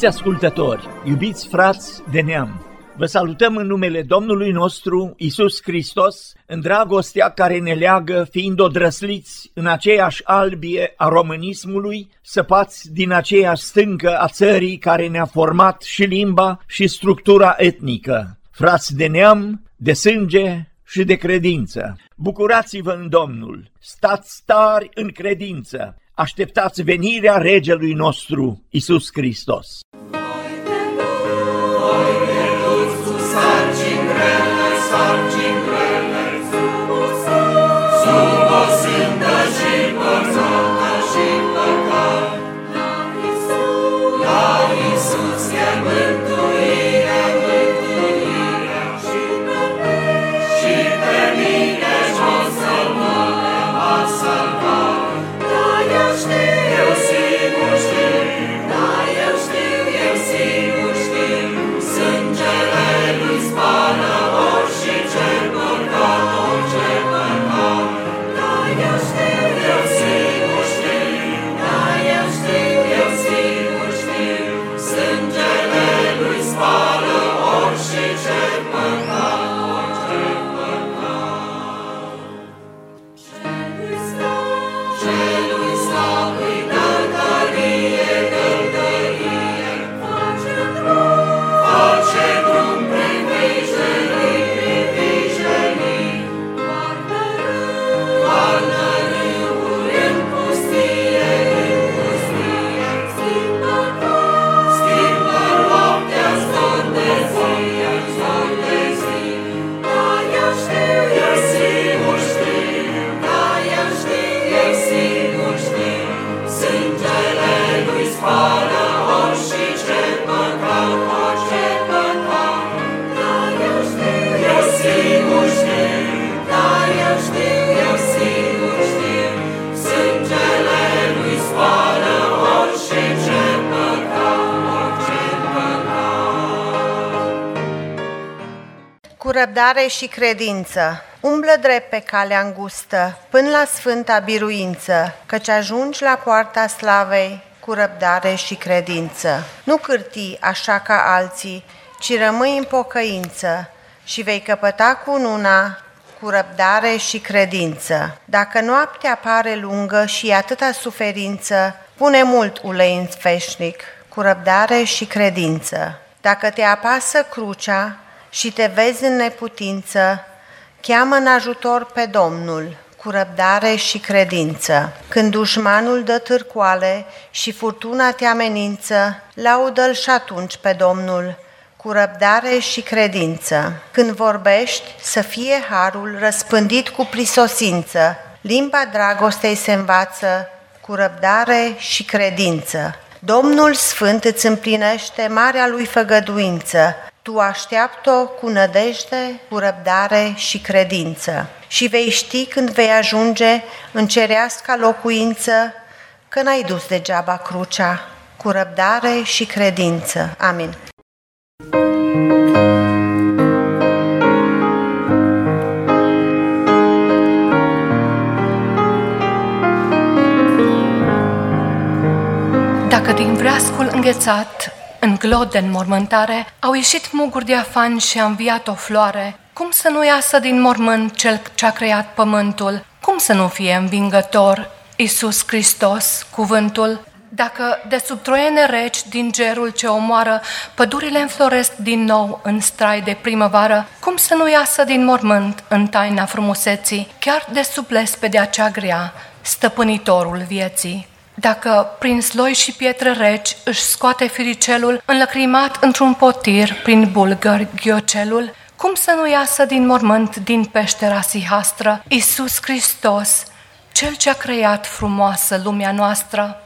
Iubiți ascultători, iubiți frați de neam, vă salutăm în numele Domnului nostru, Isus Hristos, în dragostea care ne leagă, fiind odrăsliți în aceeași albie a românismului, săpați din aceeași stâncă a țării care ne-a format și limba și structura etnică. Frați de neam, de sânge și de credință. Bucurați-vă în Domnul, stați tari în credință, așteptați venirea regelui nostru, Isus Hristos. Răbdare și credință. Umblă drept pe calea îngustă, până la sfânta biruință, căci ajungi la poarta slavei cu răbdare și credință. Nu cârti așa ca alții, ci rămâi în pocăință și vei căpăta cu una cu răbdare și credință. Dacă noaptea pare lungă și atâta suferință, pune mult ulei în sfeșnic, cu răbdare și credință. Dacă te apasă crucea, și te vezi în neputință, cheamă în ajutor pe Domnul cu răbdare și credință. Când dușmanul dă târcoale și furtuna te amenință, laudă-l și atunci pe Domnul cu răbdare și credință. Când vorbești, să fie harul răspândit cu prisosință. Limba dragostei se învață cu răbdare și credință. Domnul Sfânt îți împlinește marea lui făgăduință, tu așteaptă-o cu nădejde, cu răbdare și credință și vei ști când vei ajunge în cereasca locuință că n-ai dus degeaba crucea, cu răbdare și credință. Amin. Dacă din vreascul înghețat în glod de înmormântare au ieșit muguri de afan și a înviat o floare. Cum să nu iasă din mormânt cel ce-a creat pământul? Cum să nu fie învingător Iisus Hristos, cuvântul? Dacă de sub troiene reci din gerul ce omoară, pădurile înfloresc din nou în strai de primăvară, cum să nu iasă din mormânt în taina frumuseții, chiar de sub lespedea cea grea, stăpânitorul vieții? Dacă prin sloi și pietre reci își scoate firicelul înlăcrimat într-un potir prin bulgări ghiocelul, cum să nu iasă din mormânt, din peștera sihastră, Iisus Hristos, Cel ce a creat frumoasă lumea noastră.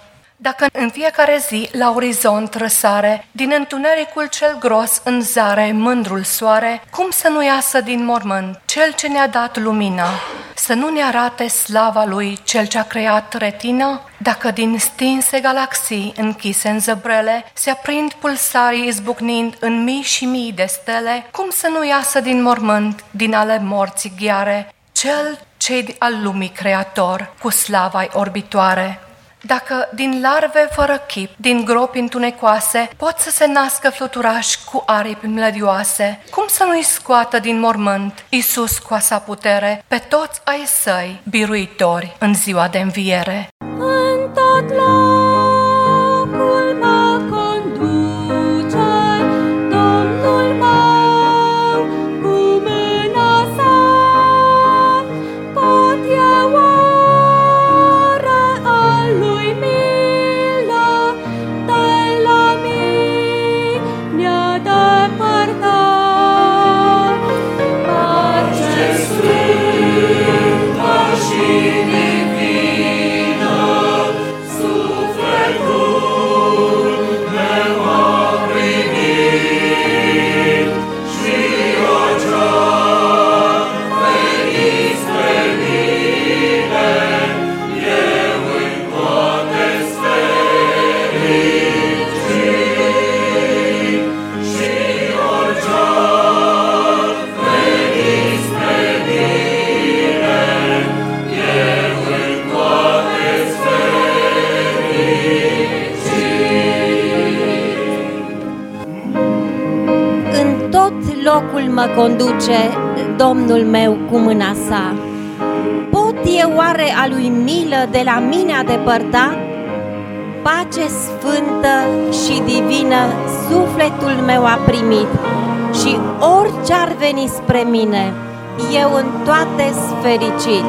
Dacă în fiecare zi la orizont răsare, din întunericul cel gros în zare mândrul soare, cum să nu iasă din mormânt cel ce ne-a dat lumina, să nu ne arate slava lui cel ce a creat retina? Dacă din stinse galaxii închise în zăbrele se aprind pulsarii izbucnind în mii și mii de stele, cum să nu iasă din mormânt, din ale morții ghiare, cel ce al lumii creator cu slava orbitoare? Dacă din larve fără chip, din gropi întunecoase, pot să se nască fluturași cu aripi mlădioase, cum să nu-i scoată din mormânt Iisus cu asa putere pe toți ai săi biruitori în ziua de înviere? În tot locul conduce Domnul meu cu mâna sa. Pot eu oare a lui milă de la mine a depărta? Pace sfântă și divină sufletul meu a primit și orice ar veni spre mine, eu în toate fericit.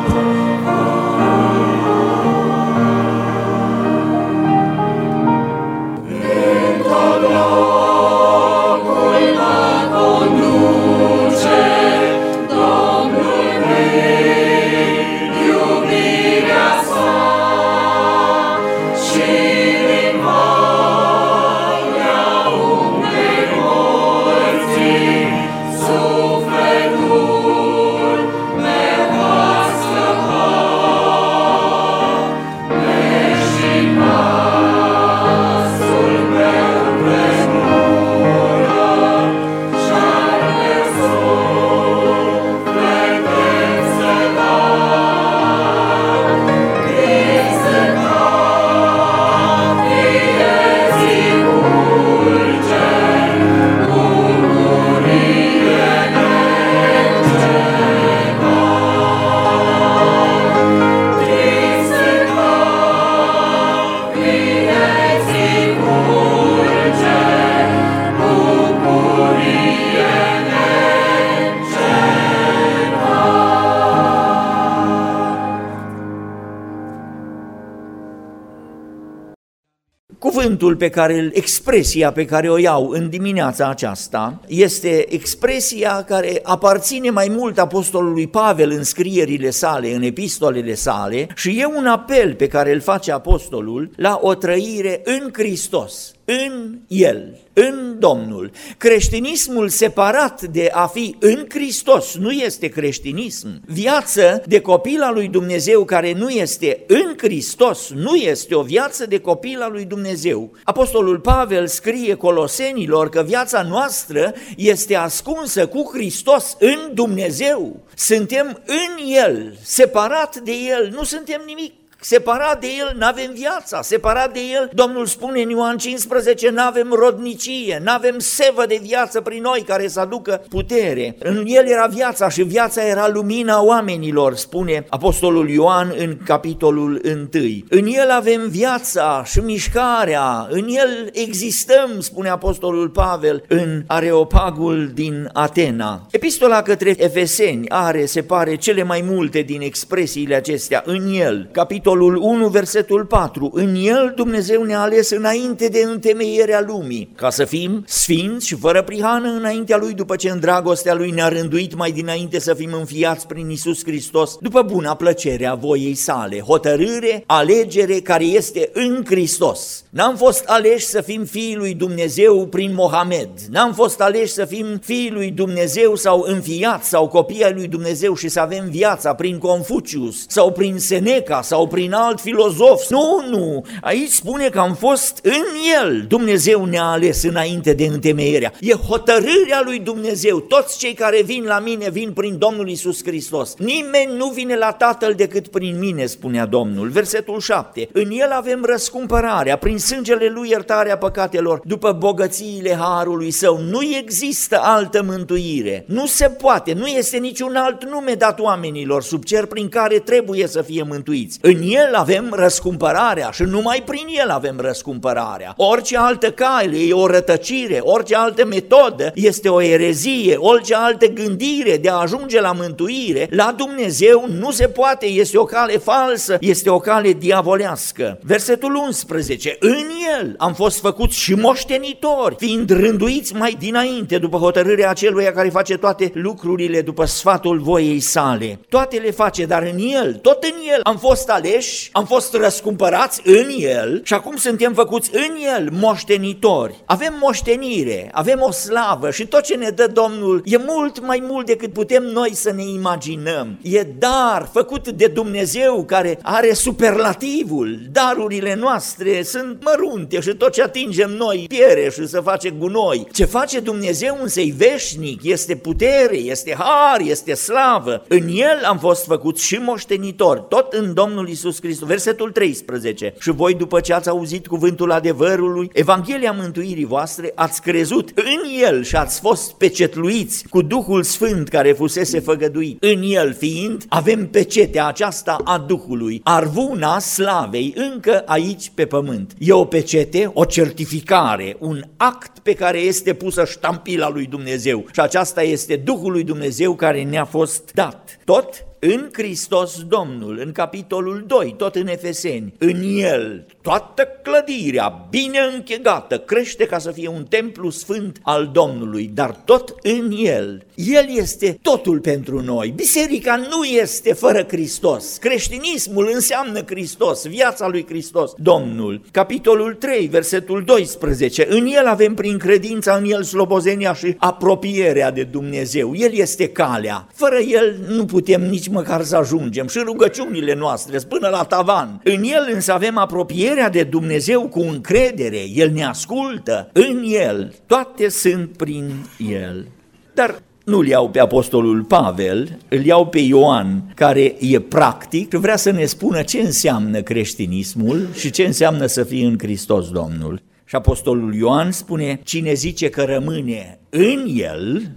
Cuvântul pe care îl, expresia pe care o iau în dimineața aceasta este expresia care aparține mai mult apostolului Pavel în scrierile sale, în epistolele sale și e un apel pe care îl face apostolul la o trăire în Hristos, în El, în Domnul. Creștinismul separat de a fi în Hristos nu este creștinism. Viață de copil al lui Dumnezeu care nu este în Hristos nu este o viață de copil al lui Dumnezeu. Apostolul Pavel scrie Colosenilor că viața noastră este ascunsă cu Hristos în Dumnezeu. Suntem în El, separat de El, nu suntem nimic. Separat de El n-avem viața, separat de El, Domnul spune în Ioan 15, n-avem rodnicie, n-avem sevă de viață prin noi care să aducă putere. În El era viața și viața era lumina oamenilor, spune Apostolul Ioan în capitolul 1. În El avem viața și mișcarea, în El existăm, spune Apostolul Pavel în Areopagul din Atena. Epistola către Efeseni are, se pare, cele mai multe din expresiile acestea în El, capitolul capitolul 1, versetul 4. În el Dumnezeu ne-a ales înainte de întemeierea lumii, ca să fim sfinți și fără prihană înaintea lui, după ce în dragostea lui ne-a rânduit mai dinainte să fim înfiați prin Isus Hristos, după buna plăcere a voiei sale, hotărâre, alegere care este în Hristos. N-am fost aleși să fim fiii lui Dumnezeu prin Mohamed, n-am fost aleși să fim fiii lui Dumnezeu sau înfiați sau copii ai lui Dumnezeu și să avem viața prin Confucius sau prin Seneca sau prin alt filozof. Nu, nu, aici spune că am fost în el. Dumnezeu ne-a ales înainte de întemeierea. E hotărârea lui Dumnezeu. Toți cei care vin la mine vin prin Domnul Isus Hristos. Nimeni nu vine la Tatăl decât prin mine, spunea Domnul. Versetul 7. În el avem răscumpărarea, prin sângele lui iertarea păcatelor, după bogățiile harului său. Nu există altă mântuire. Nu se poate, nu este niciun alt nume dat oamenilor sub cer prin care trebuie să fie mântuiți. În el avem răscumpărarea și numai prin el avem răscumpărarea. Orice altă cale e o rătăcire, orice altă metodă este o erezie, orice altă gândire de a ajunge la mântuire, la Dumnezeu nu se poate, este o cale falsă, este o cale diavolească. Versetul 11. În el am fost făcuți și moștenitori, fiind rânduiți mai dinainte după hotărârea aceluia care face toate lucrurile după sfatul voiei sale. Toate le face, dar în el, tot în el am fost aleși, am fost răscumpărați în el și acum suntem făcuți în el moștenitori. Avem moștenire, avem o slavă și tot ce ne dă Domnul e mult mai mult decât putem noi să ne imaginăm. E dar făcut de Dumnezeu care are superlativul. Darurile noastre sunt mărunte și tot ce atingem noi piere și se face gunoi. Ce face Dumnezeu însă e veșnic, este putere, este har, este slavă. În el am fost făcuți și moștenitori, tot în Domnul Isus Hristos. Versetul 13. Și voi după ce ați auzit cuvântul adevărului, Evanghelia mântuirii voastre, ați crezut în el și ați fost pecetluiți cu Duhul Sfânt care fusese făgăduit. În el fiind, avem pecetea aceasta a Duhului, arvuna slavei încă aici pe pământ. E o pecete, o certificare, un act pe care este pusă ștampila lui Dumnezeu și aceasta este Duhul lui Dumnezeu care ne-a fost dat. Tot în Hristos Domnul, în capitolul 2, tot în Efeseni, în El, toată clădirea bine închegată crește ca să fie un templu sfânt al Domnului, dar tot în El. El este totul pentru noi. Biserica nu este fără Hristos. Creștinismul înseamnă Hristos, viața lui Hristos, Domnul. Capitolul 3, versetul 12. În El avem prin credința în El slobozenia și apropierea de Dumnezeu. El este calea. Fără El nu putem nici măcar să ajungem și rugăciunile noastre până la tavan. În El însă avem apropierea de Dumnezeu cu încredere, El ne ascultă, în El, toate sunt prin El. Dar nu-l iau pe apostolul Pavel, îl iau pe Ioan, care e practic și vrea să ne spună ce înseamnă creștinismul și ce înseamnă să fii în Hristos Domnul. Și apostolul Ioan spune, cine zice că rămâne în el,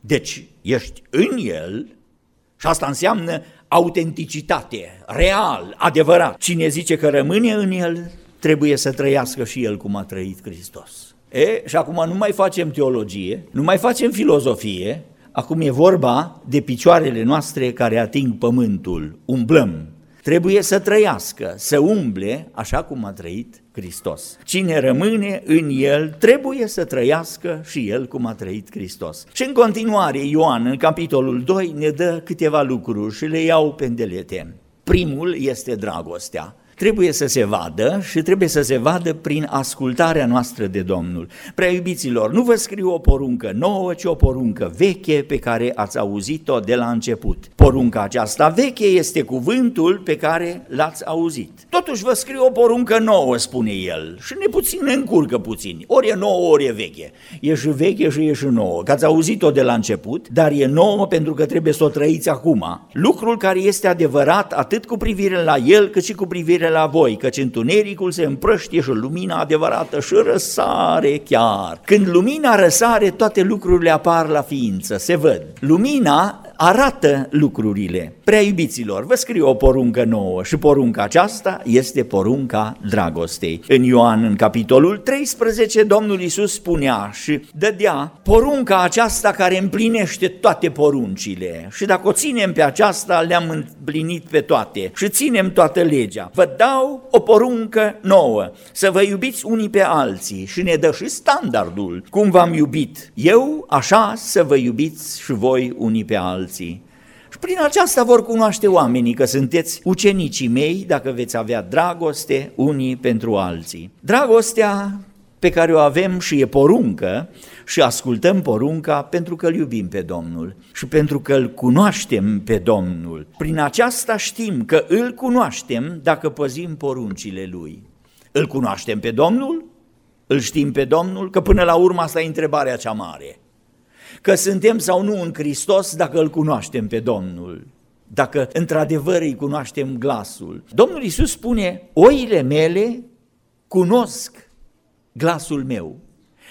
deci ești în el, și asta înseamnă autenticitate, real, adevărat. Cine zice că rămâne în el, trebuie să trăiască și el cum a trăit Hristos. E, și acum nu mai facem teologie, nu mai facem filozofie, acum e vorba de picioarele noastre care ating pământul, umblăm. Trebuie să trăiască, să umble așa cum a trăit Hristos. Cine rămâne în el trebuie să trăiască și el cum a trăit Hristos. Și în continuare Ioan în capitolul 2 ne dă câteva lucruri și le iau pendelete. Primul este dragostea trebuie să se vadă și trebuie să se vadă prin ascultarea noastră de Domnul. Prea iubiților, nu vă scriu o poruncă nouă, ci o poruncă veche pe care ați auzit-o de la început. Porunca aceasta veche este cuvântul pe care l-ați auzit. Totuși vă scriu o poruncă nouă, spune el, și ne puțin ne încurcă puțin. Ori e nouă, ori e veche. E și veche și e și nouă, că ați auzit-o de la început, dar e nouă pentru că trebuie să o trăiți acum. Lucrul care este adevărat atât cu privire la el, cât și cu privire privire la voi, căci întunericul se împrăștie și lumina adevărată și răsare chiar. Când lumina răsare, toate lucrurile apar la ființă, se văd. Lumina arată lucrurile. Prea iubiților, vă scriu o poruncă nouă și porunca aceasta este porunca dragostei. În Ioan, în capitolul 13, Domnul Isus spunea și dădea porunca aceasta care împlinește toate poruncile. Și dacă o ținem pe aceasta, le-am împlinit pe toate și ținem toată legea. Vă dau o poruncă nouă, să vă iubiți unii pe alții și ne dă și standardul. Cum v-am iubit eu, așa să vă iubiți și voi unii pe alții. Și prin aceasta vor cunoaște oamenii că sunteți ucenicii mei dacă veți avea dragoste unii pentru alții. Dragostea pe care o avem și e poruncă și ascultăm porunca pentru că îl iubim pe Domnul și pentru că îl cunoaștem pe Domnul. Prin aceasta știm că îl cunoaștem dacă păzim poruncile lui. Îl cunoaștem pe Domnul? Îl știm pe Domnul? Că până la urmă asta e întrebarea cea mare. Că suntem sau nu în Hristos dacă îl cunoaștem pe Domnul dacă într-adevăr îi cunoaștem glasul. Domnul Iisus spune, oile mele cunosc glasul meu.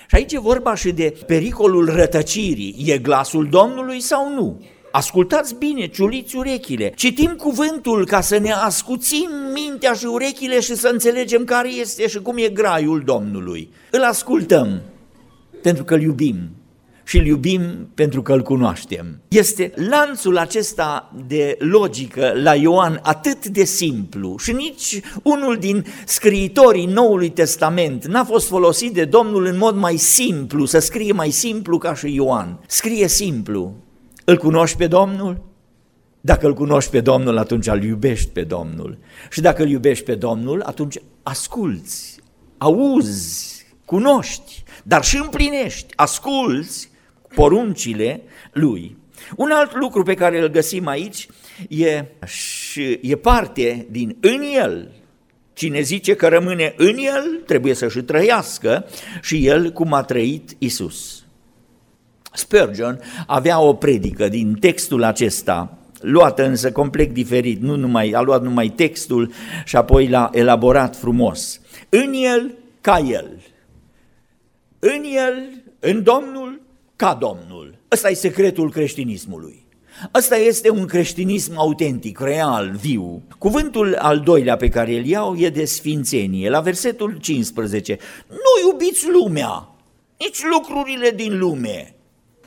Și aici e vorba și de pericolul rătăcirii. E glasul Domnului sau nu? Ascultați bine, ciuliți urechile, citim cuvântul ca să ne ascuțim mintea și urechile și să înțelegem care este și cum e graiul Domnului. Îl ascultăm pentru că îl iubim și îl iubim pentru că îl cunoaștem. Este lanțul acesta de logică la Ioan atât de simplu și nici unul din scriitorii Noului Testament n-a fost folosit de Domnul în mod mai simplu, să scrie mai simplu ca și Ioan. Scrie simplu. Îl cunoști pe Domnul? Dacă îl cunoști pe Domnul, atunci îl iubești pe Domnul. Și dacă îl iubești pe Domnul, atunci asculți, auzi, cunoști, dar și împlinești, asculți poruncile lui. Un alt lucru pe care îl găsim aici e, și e parte din în el. Cine zice că rămâne în el, trebuie să-și trăiască și el cum a trăit Isus. Spurgeon avea o predică din textul acesta, luată însă complet diferit, nu numai, a luat numai textul și apoi l-a elaborat frumos. În el, ca el. În el, în Domnul, ca Domnul. Ăsta e secretul creștinismului. Ăsta este un creștinism autentic, real, viu. Cuvântul al doilea pe care îl iau e de sfințenie. La versetul 15, nu iubiți lumea, nici lucrurile din lume.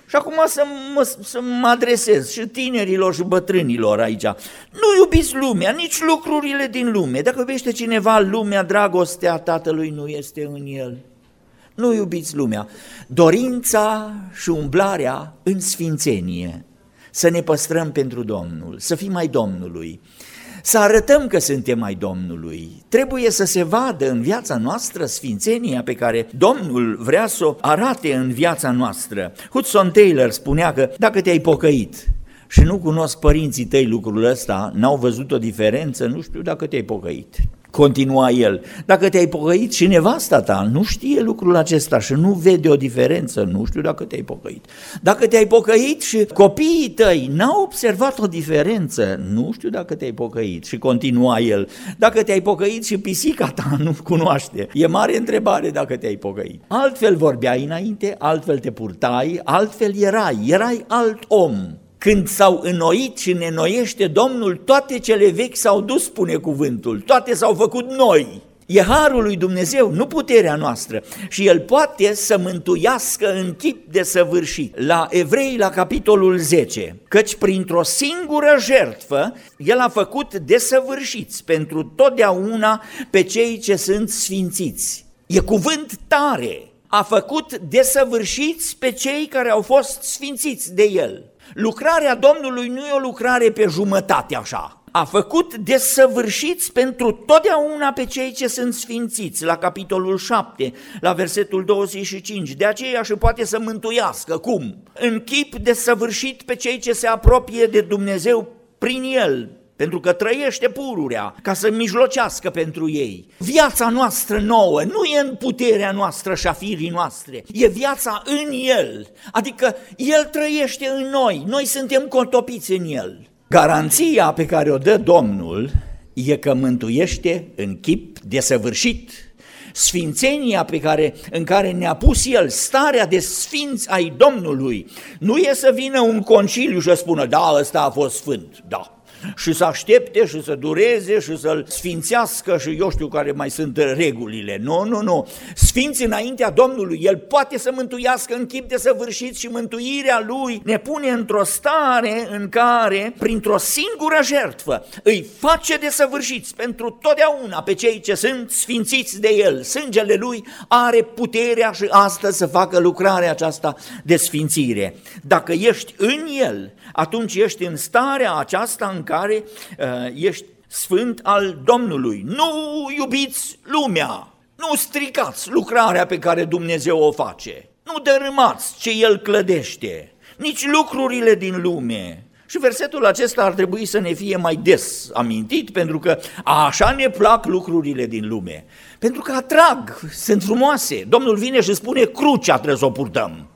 Și acum să mă, să mă adresez și tinerilor și bătrânilor aici. Nu iubiți lumea, nici lucrurile din lume. Dacă iubește cineva lumea, dragostea Tatălui nu este în el nu iubiți lumea. Dorința și umblarea în sfințenie, să ne păstrăm pentru Domnul, să fim mai Domnului, să arătăm că suntem mai Domnului. Trebuie să se vadă în viața noastră sfințenia pe care Domnul vrea să o arate în viața noastră. Hudson Taylor spunea că dacă te-ai pocăit și nu cunosc părinții tăi lucrul ăsta, n-au văzut o diferență, nu știu dacă te-ai pocăit continua el. Dacă te-ai pocăit și nevasta ta nu știe lucrul acesta și nu vede o diferență, nu știu dacă te-ai pocăit. Dacă te-ai pocăit și copiii tăi n-au observat o diferență, nu știu dacă te-ai pocăit și continua el. Dacă te-ai pocăit și pisica ta nu cunoaște, e mare întrebare dacă te-ai pocăit. Altfel vorbeai înainte, altfel te purtai, altfel erai, erai alt om. Când s-au înnoit și ne înnoiește Domnul, toate cele vechi s-au dus, spune cuvântul, toate s-au făcut noi. E harul lui Dumnezeu, nu puterea noastră. Și El poate să mântuiască în chip de săvârșit. La Evrei, la capitolul 10, căci printr-o singură jertfă, El a făcut desăvârșiți pentru totdeauna pe cei ce sunt sfințiți. E cuvânt tare. A făcut desăvârșiți pe cei care au fost sfințiți de El. Lucrarea Domnului nu e o lucrare pe jumătate așa. A făcut desăvârșiți pentru totdeauna pe cei ce sunt sfințiți, la capitolul 7, la versetul 25. De aceea și poate să mântuiască. Cum? În chip desăvârșit pe cei ce se apropie de Dumnezeu prin El, pentru că trăiește pururea, ca să mijlocească pentru ei. Viața noastră nouă nu e în puterea noastră și a firii noastre, e viața în El, adică El trăiește în noi, noi suntem contopiți în El. Garanția pe care o dă Domnul e că mântuiește în chip desăvârșit, sfințenia pe care, în care ne-a pus El, starea de sfinți ai Domnului. Nu e să vină un conciliu și să spună, da, ăsta a fost sfânt, da, și să aștepte și să dureze și să-l sfințească și eu știu care mai sunt regulile. Nu, nu, nu. Sfinți înaintea Domnului, El poate să mântuiască în chip de săvârșit și mântuirea Lui ne pune într-o stare în care, printr-o singură jertfă, îi face de săvârșiți pentru totdeauna pe cei ce sunt sfințiți de El. Sângele Lui are puterea și astăzi să facă lucrarea aceasta de sfințire. Dacă ești în El, atunci ești în starea aceasta în care uh, ești sfânt al Domnului. Nu iubiți lumea, nu stricați lucrarea pe care Dumnezeu o face, nu dărâmați ce El clădește, nici lucrurile din lume. Și versetul acesta ar trebui să ne fie mai des amintit, pentru că așa ne plac lucrurile din lume. Pentru că atrag, sunt frumoase. Domnul vine și spune, crucea trebuie să o purtăm.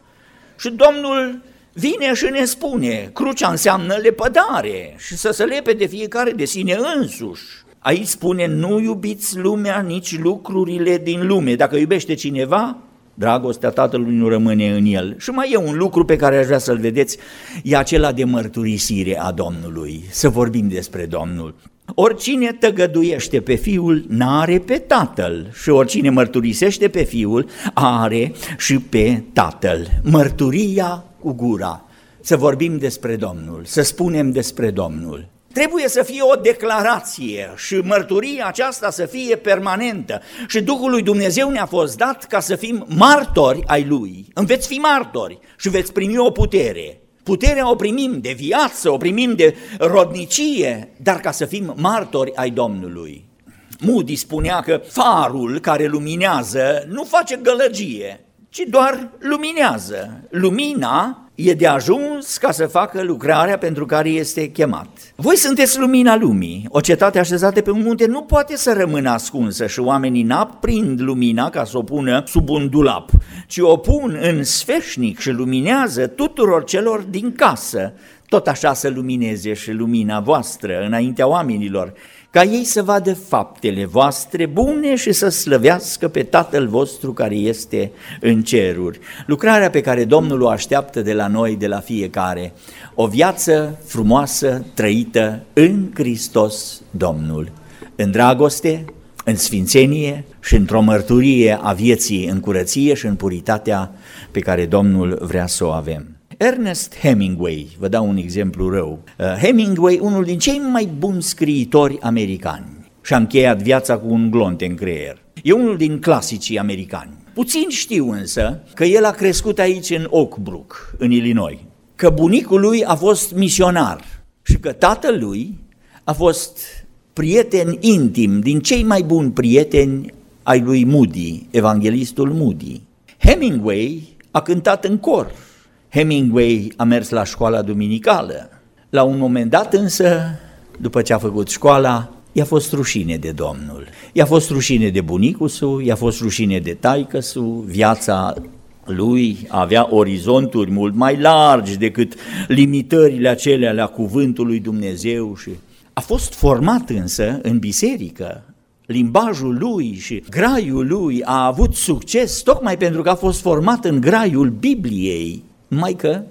Și Domnul vine și ne spune, crucea înseamnă lepădare și să se lepe de fiecare de sine însuși. Aici spune, nu iubiți lumea, nici lucrurile din lume. Dacă iubește cineva, dragostea Tatălui nu rămâne în el. Și mai e un lucru pe care aș vrea să-l vedeți, e acela de mărturisire a Domnului, să vorbim despre Domnul. Oricine tăgăduiește pe fiul, n-are pe tatăl și oricine mărturisește pe fiul, are și pe tatăl. Mărturia cu gura, să vorbim despre Domnul, să spunem despre Domnul. Trebuie să fie o declarație și mărturia aceasta să fie permanentă. Și Duhul lui Dumnezeu ne-a fost dat ca să fim martori ai Lui. Îmi veți fi martori și veți primi o putere. Puterea o primim de viață, o primim de rodnicie, dar ca să fim martori ai Domnului. Moody spunea că farul care luminează nu face gălăgie, ci doar luminează. Lumina e de ajuns ca să facă lucrarea pentru care este chemat. Voi sunteți lumina lumii. O cetate așezată pe un munte nu poate să rămână ascunsă și oamenii n-aprind lumina ca să o pună sub un dulap, ci o pun în sfeșnic și luminează tuturor celor din casă. Tot așa să lumineze și lumina voastră înaintea oamenilor, ca ei să vadă faptele voastre bune și să slăvească pe Tatăl vostru care este în ceruri. Lucrarea pe care Domnul o așteaptă de la noi, de la fiecare, o viață frumoasă, trăită în Hristos Domnul, în dragoste, în sfințenie și într-o mărturie a vieții în curăție și în puritatea pe care Domnul vrea să o avem. Ernest Hemingway, vă dau un exemplu rău, uh, Hemingway, unul din cei mai buni scriitori americani, și-a încheiat viața cu un glonte în creier. E unul din clasicii americani. Puțin știu însă că el a crescut aici în Oak Brook, în Illinois, că bunicul lui a fost misionar și că tatăl lui a fost prieten intim, din cei mai buni prieteni ai lui Moody, evanghelistul Moody. Hemingway a cântat în cor Hemingway a mers la școala duminicală. La un moment dat însă, după ce a făcut școala, i-a fost rușine de Domnul. I-a fost rușine de bunicul său, i-a fost rușine de taică său, viața lui avea orizonturi mult mai largi decât limitările acelea la cuvântul lui Dumnezeu și a fost format însă în biserică. Limbajul lui și graiul lui a avut succes tocmai pentru că a fost format în graiul Bibliei numai că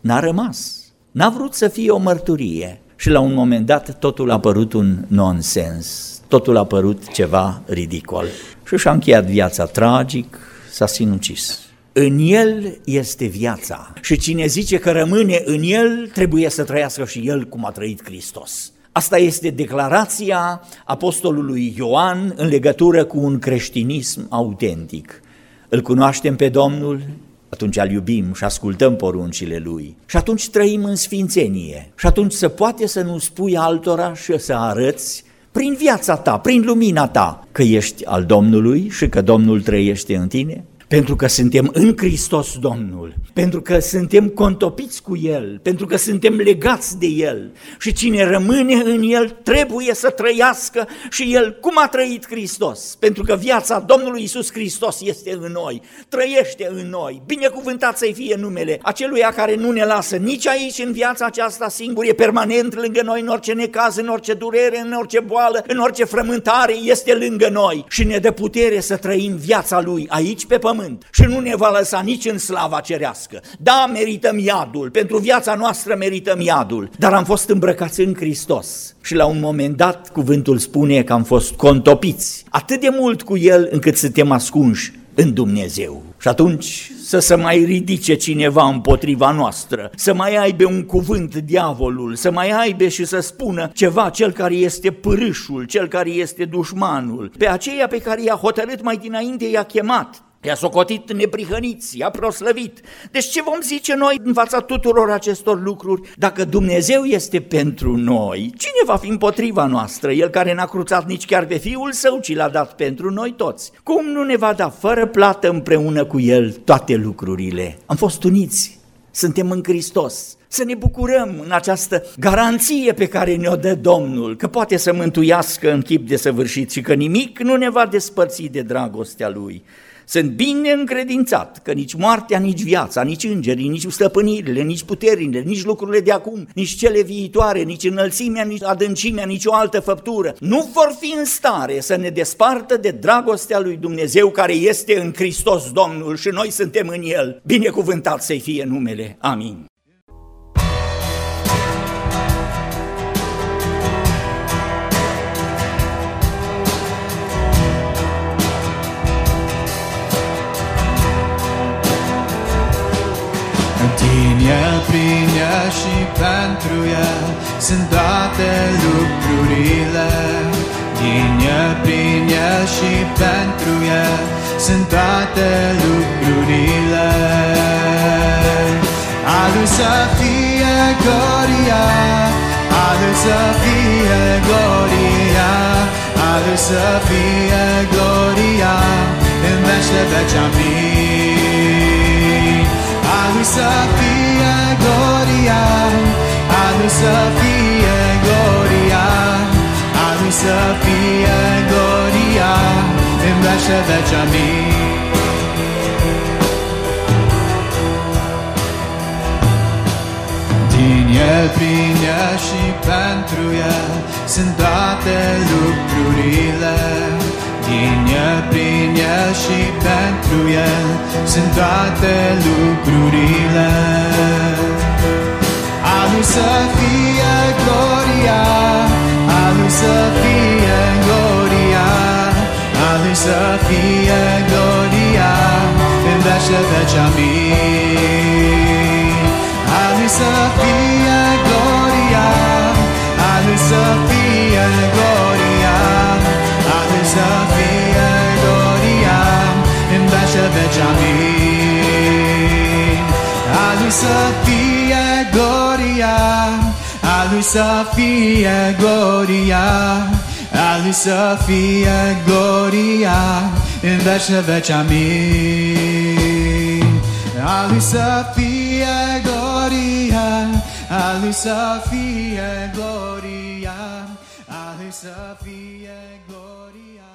n-a rămas. N-a vrut să fie o mărturie și la un moment dat totul a părut un nonsens, totul a părut ceva ridicol. Și și-a încheiat viața tragic, s-a sinucis. În el este viața și cine zice că rămâne în el, trebuie să trăiască și el cum a trăit Hristos. Asta este declarația apostolului Ioan în legătură cu un creștinism autentic. Îl cunoaștem pe Domnul, atunci îl iubim și ascultăm poruncile Lui. Și atunci trăim în sfințenie. Și atunci se poate să nu spui altora și să arăți prin viața ta, prin lumina ta, că ești al Domnului și că Domnul trăiește în tine. Pentru că suntem în Hristos Domnul, pentru că suntem contopiți cu El, pentru că suntem legați de El. Și cine rămâne în El trebuie să trăiască și El. Cum a trăit Hristos, pentru că viața Domnului Isus Hristos este în noi, trăiește în noi, binecuvântat să-i fie numele aceluia care nu ne lasă nici aici în viața aceasta singur, e permanent lângă noi în orice necaz, în orice durere, în orice boală, în orice frământare, este lângă noi. Și ne dă putere să trăim viața Lui aici pe pământ și nu ne va lăsa nici în slava cerească. Da, merităm iadul, pentru viața noastră merităm iadul, dar am fost îmbrăcați în Hristos și la un moment dat cuvântul spune că am fost contopiți atât de mult cu El încât suntem ascunși în Dumnezeu. Și atunci să se mai ridice cineva împotriva noastră, să mai aibă un cuvânt diavolul, să mai aibă și să spună ceva cel care este pârâșul, cel care este dușmanul, pe aceea pe care i-a hotărât mai dinainte, i-a chemat. I-a socotit neprihăniți, i-a proslăvit. Deci ce vom zice noi în fața tuturor acestor lucruri? Dacă Dumnezeu este pentru noi, cine va fi împotriva noastră? El care n-a cruțat nici chiar pe Fiul Său, ci l-a dat pentru noi toți. Cum nu ne va da fără plată împreună cu El toate lucrurile? Am fost uniți, suntem în Hristos. Să ne bucurăm în această garanție pe care ne-o dă Domnul, că poate să mântuiască în chip de săvârșit și că nimic nu ne va despărți de dragostea Lui. Sunt bine încredințat că nici moartea, nici viața, nici îngerii, nici stăpânirile, nici puterile, nici lucrurile de acum, nici cele viitoare, nici înălțimea, nici adâncimea, nici o altă făptură, nu vor fi în stare să ne despartă de dragostea lui Dumnezeu care este în Hristos Domnul și noi suntem în El. Binecuvântat să-i fie numele. Amin. Prin El și pentru El sunt toate lucrurile. Din El, prin El și pentru El sunt toate lucrurile. A Lui să fie gloria, a Lui să fie gloria, a Lui să fie gloria, în veci de veci, amin. A Lui să fie gloria, a Lui să fie gloria, a Lui să fie gloria, în veci de veci, amin. Din El, prin El și pentru El sunt toate lucrurile. Din El, prin El și pentru El sunt toate lucrurile. A Lui să fie gloria, a Lui să fie gloria, a Lui să fie gloria, în veci de veci, amin. A Lui să fie să fie gloria, a Lui să fie gloria, a Lui să fie gloria, în veci de veci, amin. A Lui să fie gloria, a Lui să fie gloria, a Lui să fie gloria.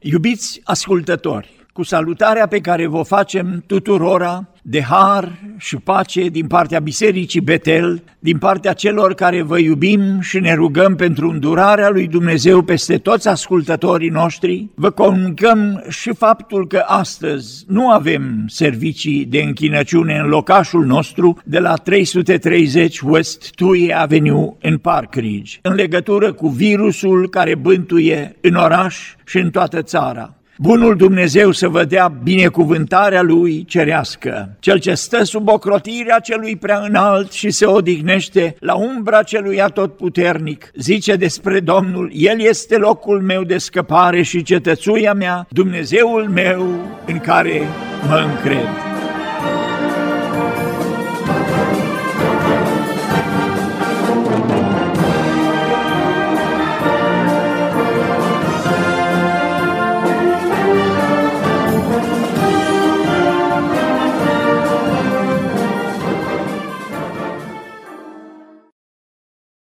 Iubiți ascultători, cu salutarea pe care vă facem tuturora de har și pace din partea Bisericii Betel, din partea celor care vă iubim și ne rugăm pentru îndurarea lui Dumnezeu peste toți ascultătorii noștri, vă comunicăm și faptul că astăzi nu avem servicii de închinăciune în locașul nostru de la 330 West Tui Avenue în Park Ridge, în legătură cu virusul care bântuie în oraș și în toată țara. Bunul Dumnezeu să vă dea binecuvântarea Lui cerească, Cel ce stă sub ocrotirea celui prea înalt și se odihnește la umbra celui atotputernic, zice despre Domnul, El este locul meu de scăpare și cetățuia mea, Dumnezeul meu în care mă încred.